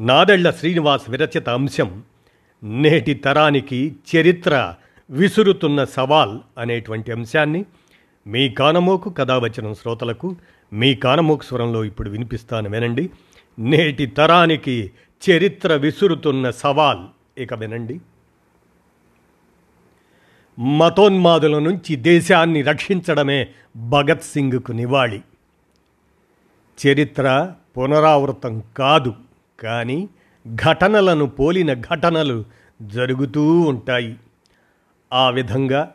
నాదెళ్ళ శ్రీనివాస్ విరచిత అంశం నేటి తరానికి చరిత్ర విసురుతున్న సవాల్ అనేటువంటి అంశాన్ని మీ కానమోకు కథావచనం శ్రోతలకు మీ కానమోకు స్వరంలో ఇప్పుడు వినిపిస్తాను వినండి. నేటి తరానికి చరిత్ర విసురుతున్న సవాల్ ఇక వినండి. మతోన్మాదుల నుంచి దేశాన్ని రక్షించడమే భగత్ సింగ్కు నివాళి. చరిత్ర పునరావృతం కాదు. కానీ ఘటనలను పోలిన ఘటనలు జరుగుతూ ఉంటాయి. ఆ విధంగా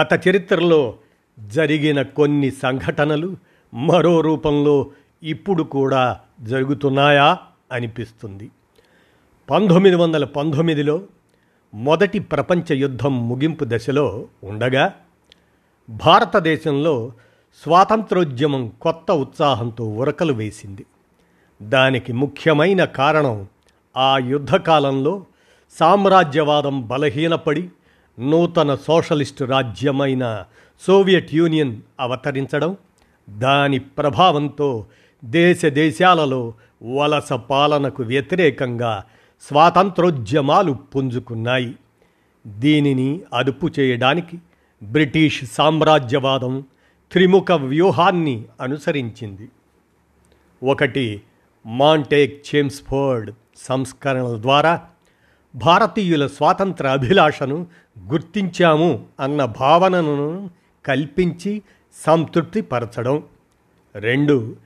గత చరిత్రలో జరిగిన కొన్ని సంఘటనలు మరో రూపంలో ఇప్పుడు కూడా జరుగుతున్నాయా అనిపిస్తుంది. పంతొమ్మిది వందల పంతొమ్మిదిలో మొదటి ప్రపంచ యుద్ధం ముగింపు దశలో ఉండగా భారతదేశంలో స్వాతంత్రోద్యమం కొత్త ఉత్సాహంతో ఉరకలు వేసింది. దానికి ముఖ్యమైన కారణం ఆ యుద్ధకాలంలో సామ్రాజ్యవాదం బలహీనపడి నూతన సోషలిస్టు రాజ్యమైన సోవియట్ యూనియన్ అవతరించడం దాని ప్రభావంతో దేశ దేశాలలో వలస పాలనకు వ్యతిరేకంగా స్వాతంత్రోద్యమాలు పుంజుకున్నాయి. దీనిని అదుపు చేయడానికి బ్రిటిష్ సామ్రాజ్యవాదం త్రిముఖ వ్యూహాన్ని అనుసరించింది. ఒకటి మాంటేక్ చేమ్స్ఫోర్డ్ సంస్కరణల ద్వారా భారతీయుల స్వాతంత్ర అభిలాషను గుర్తించాము అన్న భావనను కల్పించి సంతృప్తిపరచడం. రెండు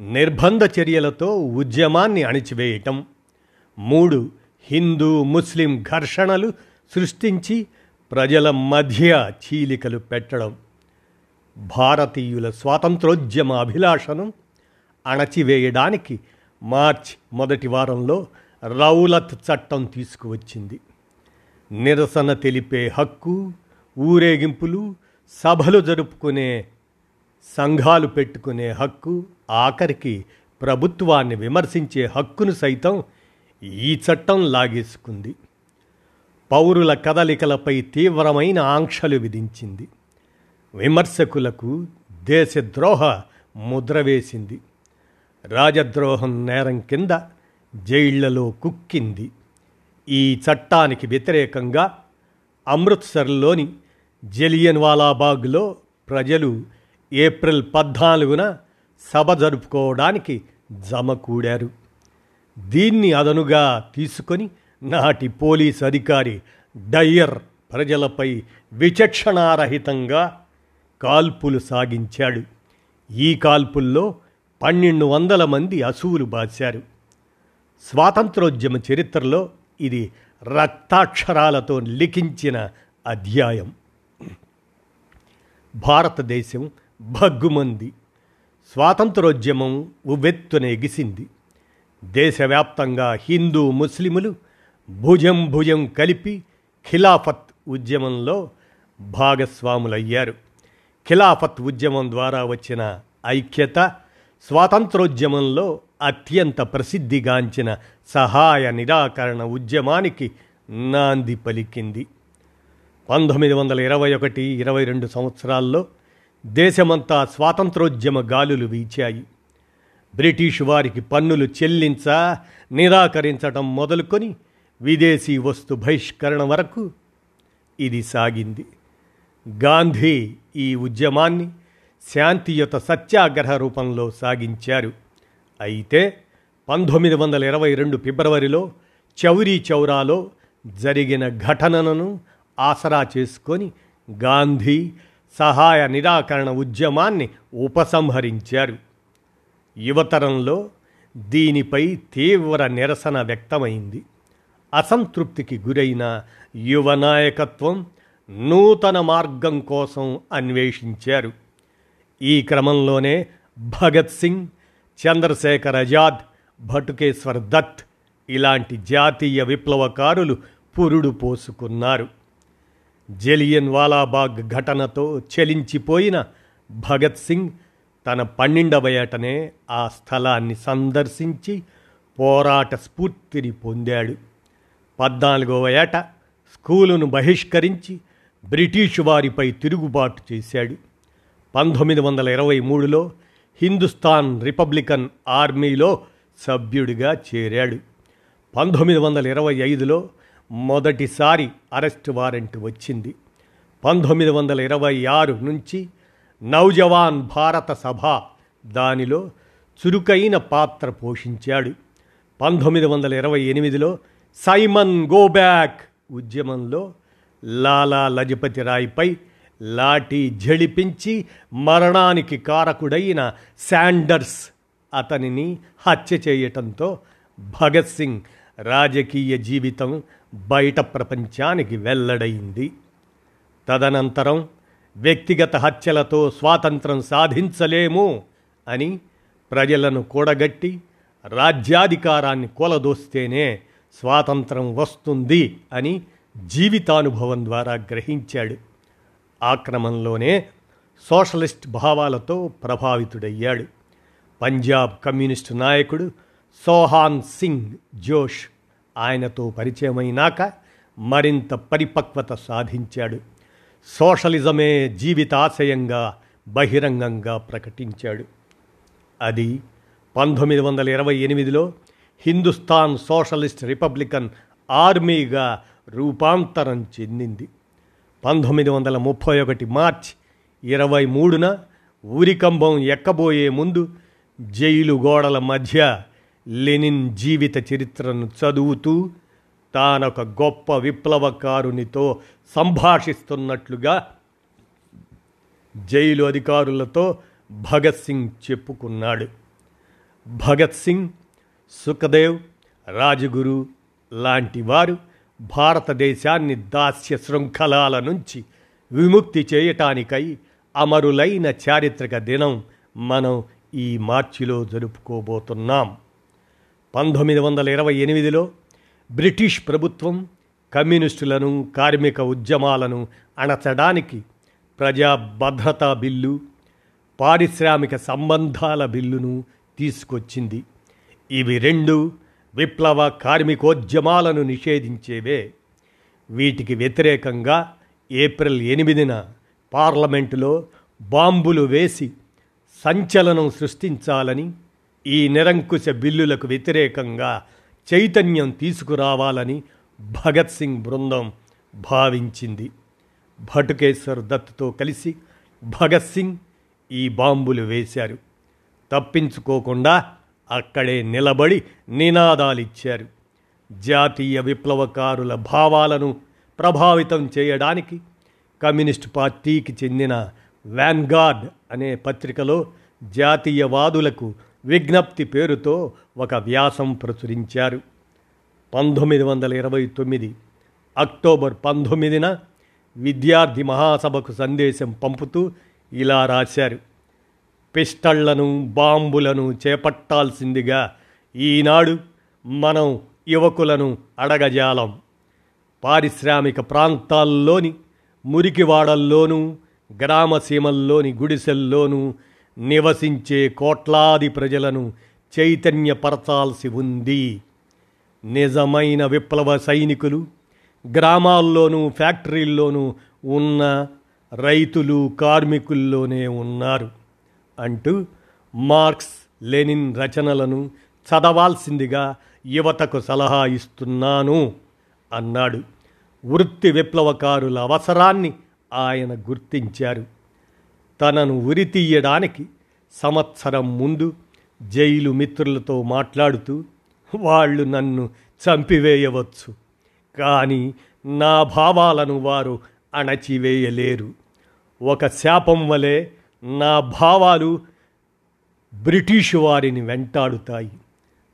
నిర్బంధ చర్యలతో ఉద్యమాన్ని అణిచివేయటం. మూడు హిందూ ముస్లిం ఘర్షణలు సృష్టించి ప్రజల మధ్య చీలికలు పెట్టడం. భారతీయుల స్వాతంత్రోద్యమ అభిలాషను అణచివేయడానికి మార్చ్ మొదటి వారంలో రౌలత్ చట్టం తీసుకువచ్చింది. నిరసన తెలిపే హక్కు ఊరేగింపులు సభలు జరుపుకునే సంఘాలు పెట్టుకునే హక్కు ఆఖరికి ప్రభుత్వాన్ని విమర్శించే హక్కును సైతం ఈ చట్టం లాగేసుకుంది. పౌరుల కదలికలపై తీవ్రమైన ఆంక్షలు విధించింది. విమర్శకులకు దేశద్రోహ ముద్ర వేసింది. రాజద్రోహం నేరం కింద జైళ్ళలో కుక్కింది. ఈ చట్టానికి వ్యతిరేకంగా అమృత్సర్లోని జలియన్వాలాబాగ్లో ప్రజలు ఏప్రిల్ పద్నాలుగున సభ జరుపుకోవడానికి జమకూడారు దీన్ని అదనుగా తీసుకొని నాటి పోలీస్ అధికారి డయ్యర్ ప్రజలపై విచక్షణారహితంగా కాల్పులు సాగించాడు. ఈ కాల్పుల్లో పన్నెండు వందల మంది అసువులు బాశారు. స్వాతంత్రోద్యమ చరిత్రలో ఇది రక్తాక్షరాలతో లిఖించిన అధ్యాయం. భారతదేశం భగ్గుమంది. స్వాతంత్రోద్యమం ఉవ్వెత్తున ఎగిసింది. దేశవ్యాప్తంగా హిందూ ముస్లిములు భుజం భుజం కలిపి ఖిలాఫత్ ఉద్యమంలో భాగస్వాములయ్యారు. ఖిలాఫత్ ఉద్యమం ద్వారా వచ్చిన ఐక్యత స్వాతంత్రోద్యమంలో అత్యంత ప్రసిద్ధిగాంచిన సహాయ నిరాకరణ ఉద్యమానికి నాంది పలికింది. పంతొమ్మిది వందల ఇరవై ఒకటి ఇరవై రెండు సంవత్సరాల్లో దేశమంతా స్వాతంత్రోద్యమ గాలులు వీచాయి. బ్రిటిషు వారికి పన్నులు చెల్లించ నిరాకరించటం మొదలుకొని విదేశీ వస్తు బహిష్కరణ వరకు ఇది సాగింది. గాంధీ ఈ ఉద్యమాన్ని శాంతియుత సత్యాగ్రహ రూపంలో సాగించారు. అయితే పంతొమ్మిది వందల ఇరవై రెండు ఫిబ్రవరిలో చౌరీ చౌరాలో జరిగిన ఘటనను ఆసరా చేసుకొని గాంధీ సహాయ నిరాకరణ ఉద్యమాన్ని ఉపసంహరించారు. యువతరంలో దీనిపై తీవ్ర నిరసన వ్యక్తమైంది. అసంతృప్తికి గురైన యువ నాయకత్వం నూతన మార్గం కోసం అన్వేషించారు. ఈ క్రమంలోనే భగత్ సింగ్ చంద్రశేఖర్ ఆజాద్ భటుకేశ్వర్ దత్ ఇలాంటి జాతీయ విప్లవకారులు పురుడు పోసుకున్నారు. జలియన్ వాలాబాగ్ ఘటనతో చలించిపోయిన భగత్ సింగ్ తన పన్నెండవ ఏటనే ఆ స్థలాన్ని సందర్శించి పోరాట స్ఫూర్తిని పొందాడు. పద్నాలుగవ ఏట స్కూలును బహిష్కరించి బ్రిటిషు వారిపై తిరుగుబాటు చేశాడు. పంతొమ్మిది వందల ఇరవై మూడులో హిందుస్థాన్ రిపబ్లికన్ ఆర్మీలో సభ్యుడిగా చేరాడు. పంతొమ్మిది వందల ఇరవై ఐదులో మొదటిసారి అరెస్ట్ వారెంట్ వచ్చింది. పంతొమ్మిది వందల ఇరవై ఆరు నుంచి నౌజవాన్ భారత సభ దానిలో చురుకైన పాత్ర పోషించాడు. పంతొమ్మిది వందల ఇరవై ఎనిమిదిలో సైమన్ గోబ్యాక్ ఉద్యమంలో లాలా లజపతి రాయ్పై లాఠీ జడిపించి మరణానికి కారకుడైన శాండర్స్ అతనిని హత్య చేయటంతో భగత్ సింగ్ రాజకీయ జీవితం బయట ప్రపంచానికి వెల్లడైంది. తదనంతరం వ్యక్తిగత హత్యలతో స్వాతంత్రం సాధించలేము అని ప్రజలను కూడగట్టి రాజ్యాధికారాన్ని కొలదోస్తేనే స్వాతంత్రం వస్తుంది అని జీవితానుభవం ద్వారా గ్రహించాడు. ఆ క్రమంలోనే సోషలిస్ట్ భావాలతో ప్రభావితుడయ్యాడు. పంజాబ్ కమ్యూనిస్టు నాయకుడు సోహాన్ సింగ్ జోష్ ఆయనతో పరిచయమైనాక మరింత పరిపక్వత సాధించాడు. సోషలిజమే జీవితాశయంగా బహిరంగంగా ప్రకటించాడు. అది పంతొమ్మిది వందల ఇరవై ఎనిమిదిలో హిందుస్థాన్ సోషలిస్ట్ రిపబ్లికన్ ఆర్మీగా రూపాంతరం చెందింది. పంతొమ్మిది వందల ముప్పై ఒకటి మార్చ్ ఇరవై మూడున ఊరికంబం ఎక్కబోయే ముందు జైలు గోడల మధ్య లెనిన్ జీవిత చరిత్రను చదువుతూ తానొక గొప్ప విప్లవకారునితో సంభాషిస్తున్నట్లుగా జైలు అధికారులతో భగత్ సింగ్ చెప్పుకున్నాడు. భగత్ సింగ్ సుఖదేవ్ రాజగురు లాంటి వారు భారతదేశాన్ని దాస్య శృంఖలాల నుంచి విముక్తి చేయటానికై అమరులైన చారిత్రక దినం మనం ఈ మార్చిలో జరుపుకోబోతున్నాం. పంతొమ్మిది వందల ఇరవై ఎనిమిదిలో బ్రిటిష్ ప్రభుత్వం కమ్యూనిస్టులను కార్మిక ఉద్యమాలను అణచడానికి ప్రజా భద్రతా బిల్లు పారిశ్రామిక సంబంధాల బిల్లును తీసుకొచ్చింది. ఇవి రెండు విప్లవ కార్మికోద్యమాలను నిషేధించేవే. వీటికి వ్యతిరేకంగా ఏప్రిల్ ఎనిమిదిన పార్లమెంటులో బాంబులు వేసి సంచలనం సృష్టించాలని ఈ నిరంకుశ బిల్లులకు వ్యతిరేకంగా చైతన్యం తీసుకురావాలని భగత్ సింగ్ బృందం భావించింది. భటుకేశ్వర్ దత్తుతో కలిసి భగత్ సింగ్ ఈ బాంబులు వేశారు. తప్పించుకోకుండా అక్కడే నిలబడి నినాదాలిచ్చారు. జాతీయ విప్లవకారుల భావాలను ప్రభావితం చేయడానికి కమ్యూనిస్ట్ పార్టీకి చెందిన వ్యాన్గార్డ్ అనే పత్రికలో జాతీయవాదులకు విజ్ఞప్తి పేరుతో ఒక వ్యాసం ప్రచురించారు. పంతొమ్మిది వందల ఇరవై తొమ్మిది అక్టోబర్ పంతొమ్మిదిన విద్యార్థి మహాసభకు సందేశం పంపుతూ ఇలా రాశారు. పిస్టళ్ళను బాంబులను చేపట్టాల్సిందిగా ఈనాడు మనం యువకులను అడగజాలం. పారిశ్రామిక ప్రాంతాల్లోని మురికివాడల్లోనూ గ్రామసీమల్లోని గుడిసెల్లోనూ నివసించే కోట్లాది ప్రజలను చైతన్యపరచాల్సి ఉంది. నిజమైన విప్లవ సైనికులు గ్రామాల్లోనూ ఫ్యాక్టరీల్లోనూ ఉన్న రైతులు కార్మికుల్లోనే ఉన్నారు. అంటూ మార్క్స్ లెనిన్ రచనలను చదవాల్సిందిగా యువతకు సలహా ఇస్తున్నాను అన్నాడు. వృత్తి విప్లవకారుల అవసరాన్ని ఆయన గుర్తించారు. తనను ఉరితీయడానికి సంవత్సరం ముందు జైలు మిత్రులతో మాట్లాడుతూ వాళ్ళు నన్ను చంపివేయవచ్చు. కానీ నా భావాలను వారు అణచివేయలేరు. ఒక శాపం వలె నా భావాలు బ్రిటిషు వారిని వెంటాడుతాయి.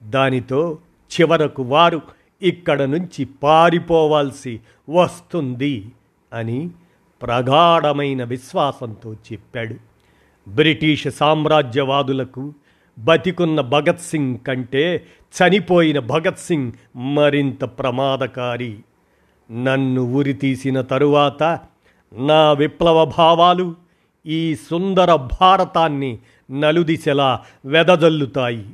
దానితో చివరకు వారు ఇక్కడ నుంచి పారిపోవాల్సి వస్తుంది అని ప్రగాఢమైన విశ్వాసంతో చెప్పాడు. బ్రిటిష్ సామ్రాజ్యవాదులకు బతికున్న భగత్ సింగ్ కంటే చనిపోయిన భగత్ సింగ్ మరింత ప్రమాదకారి. నన్ను ఉరి తీసిన తరువాత నా విప్లవ భావాలు ఈ సుందర భారతాన్ని నలుదిశలా వెదజల్లుతాయి.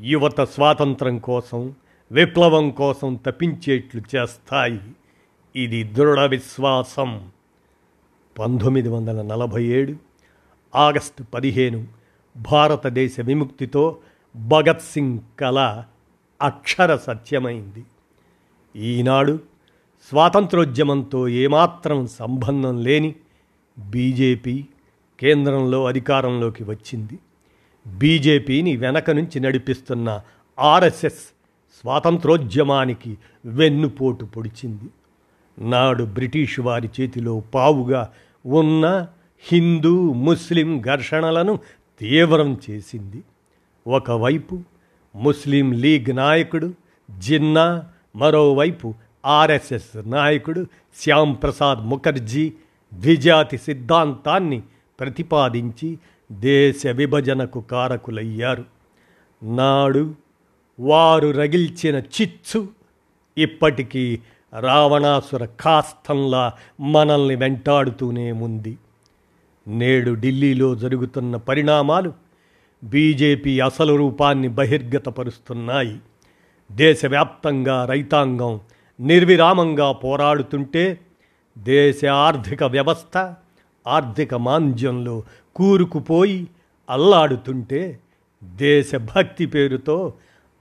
యువత స్వాతంత్రం కోసం విప్లవం కోసం తప్పించేట్లు చేస్తాయి. ఇది దృఢ విశ్వాసం. పంతొమ్మిది వందల నలభై ఏడు ఆగస్టు పదిహేను భారతదేశ విముక్తితో భగత్ సింగ్ కళ అక్షర సత్యమైంది. ఈనాడు స్వాతంత్రోద్యమంతో ఏమాత్రం సంబంధం లేని బీజేపీ కేంద్రంలో అధికారంలోకి వచ్చింది. బీజేపీని వెనక నుంచి నడిపిస్తున్న ఆర్ఎస్ఎస్ స్వాతంత్రోద్యమానికి వెన్నుపోటు పొడిచింది. నాడు బ్రిటిష్ వారి చేతిలో పావుగా ఉన్న హిందూ ముస్లిం ఘర్షణలను తీవ్రం చేసింది. ఒకవైపు ముస్లిం లీగ్ నాయకుడు జిన్నా మరోవైపు ఆర్ఎస్ఎస్ నాయకుడు శ్యామ్ ప్రసాద్ ముఖర్జీ ద్విజాతి సిద్ధాంతాన్ని ప్రతిపాదించి దేశ విభజనకు కారకులయ్యారు. నాడు వారు రగిల్చిన చిచ్చు ఇప్పటికీ రావణాసుర కాస్తంలా మనల్ని వెంటాడుతూనే ఉంది. నేడు ఢిల్లీలో జరుగుతున్న పరిణామాలు బీజేపీ అసలు రూపాన్ని బహిర్గతపరుస్తున్నాయి. దేశవ్యాప్తంగా రైతాంగం నిర్విరామంగా పోరాడుతుంటే దేశ ఆర్థిక వ్యవస్థ ఆర్థిక మాంద్యంలో కూరుకుపోయి అల్లాడుతుంటే దేశభక్తి పేరుతో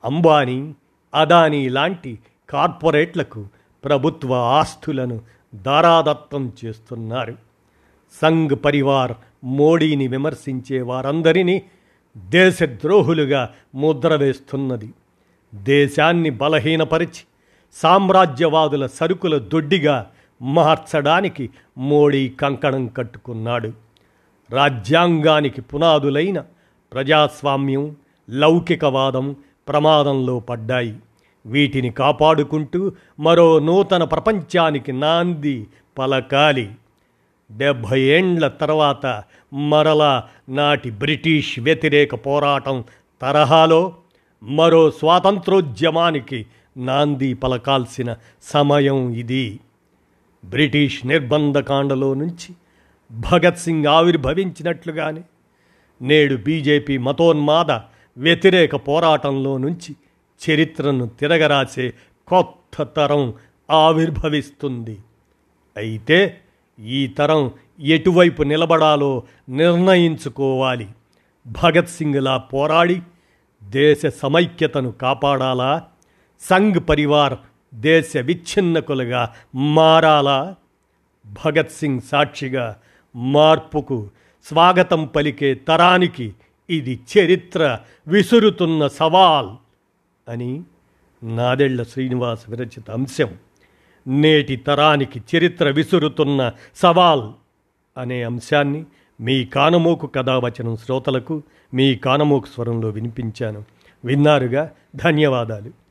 అంబానీ అదానీ లాంటి కార్పొరేట్లకు ప్రభుత్వ ఆస్తులను దారాదత్తం చేస్తున్నారు. సంఘ్ పరివార్ మోడీని విమర్శించే వారందరినీ దేశద్రోహులుగా ముద్ర వేస్తున్నది దేశాన్ని బలహీనపరిచి సామ్రాజ్యవాదుల సరుకుల దొడ్డిగా మార్చడానికి మోడీ కంకణం కట్టుకున్నాడు. రాజ్యాంగానికి పునాదులైన ప్రజాస్వామ్యం లౌకికవాదం ప్రమాదంలో పడ్డాయి. వీటిని కాపాడుకుంటూ మరో నూతన ప్రపంచానికి నాంది పలకాలి. డెబ్భై ఏండ్ల తర్వాత మరలా నాటి బ్రిటిష్ వ్యతిరేక పోరాటం తరహాలో మరో స్వాతంత్రోద్యమానికి నాంది పలకాల్సిన సమయం ఇది. బ్రిటిష్ నిర్బంధకాండలో నుంచి భగత్ సింగ్ ఆవిర్భవించినట్లుగానే నేడు బీజేపీ మతోన్మాద వ్యతిరేక పోరాటంలో నుంచి చరిత్రను తిరగరాసే కొత్త తరం ఆవిర్భవిస్తుంది. అయితే ఈ తరం ఎటువైపు నిలబడాలో నిర్ణయించుకోవాలి. భగత్ సింగ్లా పోరాడి దేశ సమైక్యతను కాపాడాలా? సంఘ్ పరివార్ దేశ విచ్ఛిన్నకులుగా మారాలా? భగత్ సింగ్ సాక్షిగా మార్పుకు స్వాగతం పలికే తరానికి ఇది చరిత్ర విసురుతున్న సవాల్ అని నాదెళ్ళ శ్రీనివాస్ విరచిత అంశం. నేటి తరానికి చరిత్ర విసురుతున్న సవాల్ అనే అంశాన్ని మీ కానమోకు కథావచనం శ్రోతలకు మీ కానమోకు స్వరంలో వినిపించాను. విన్నారుగా? ధన్యవాదాలు.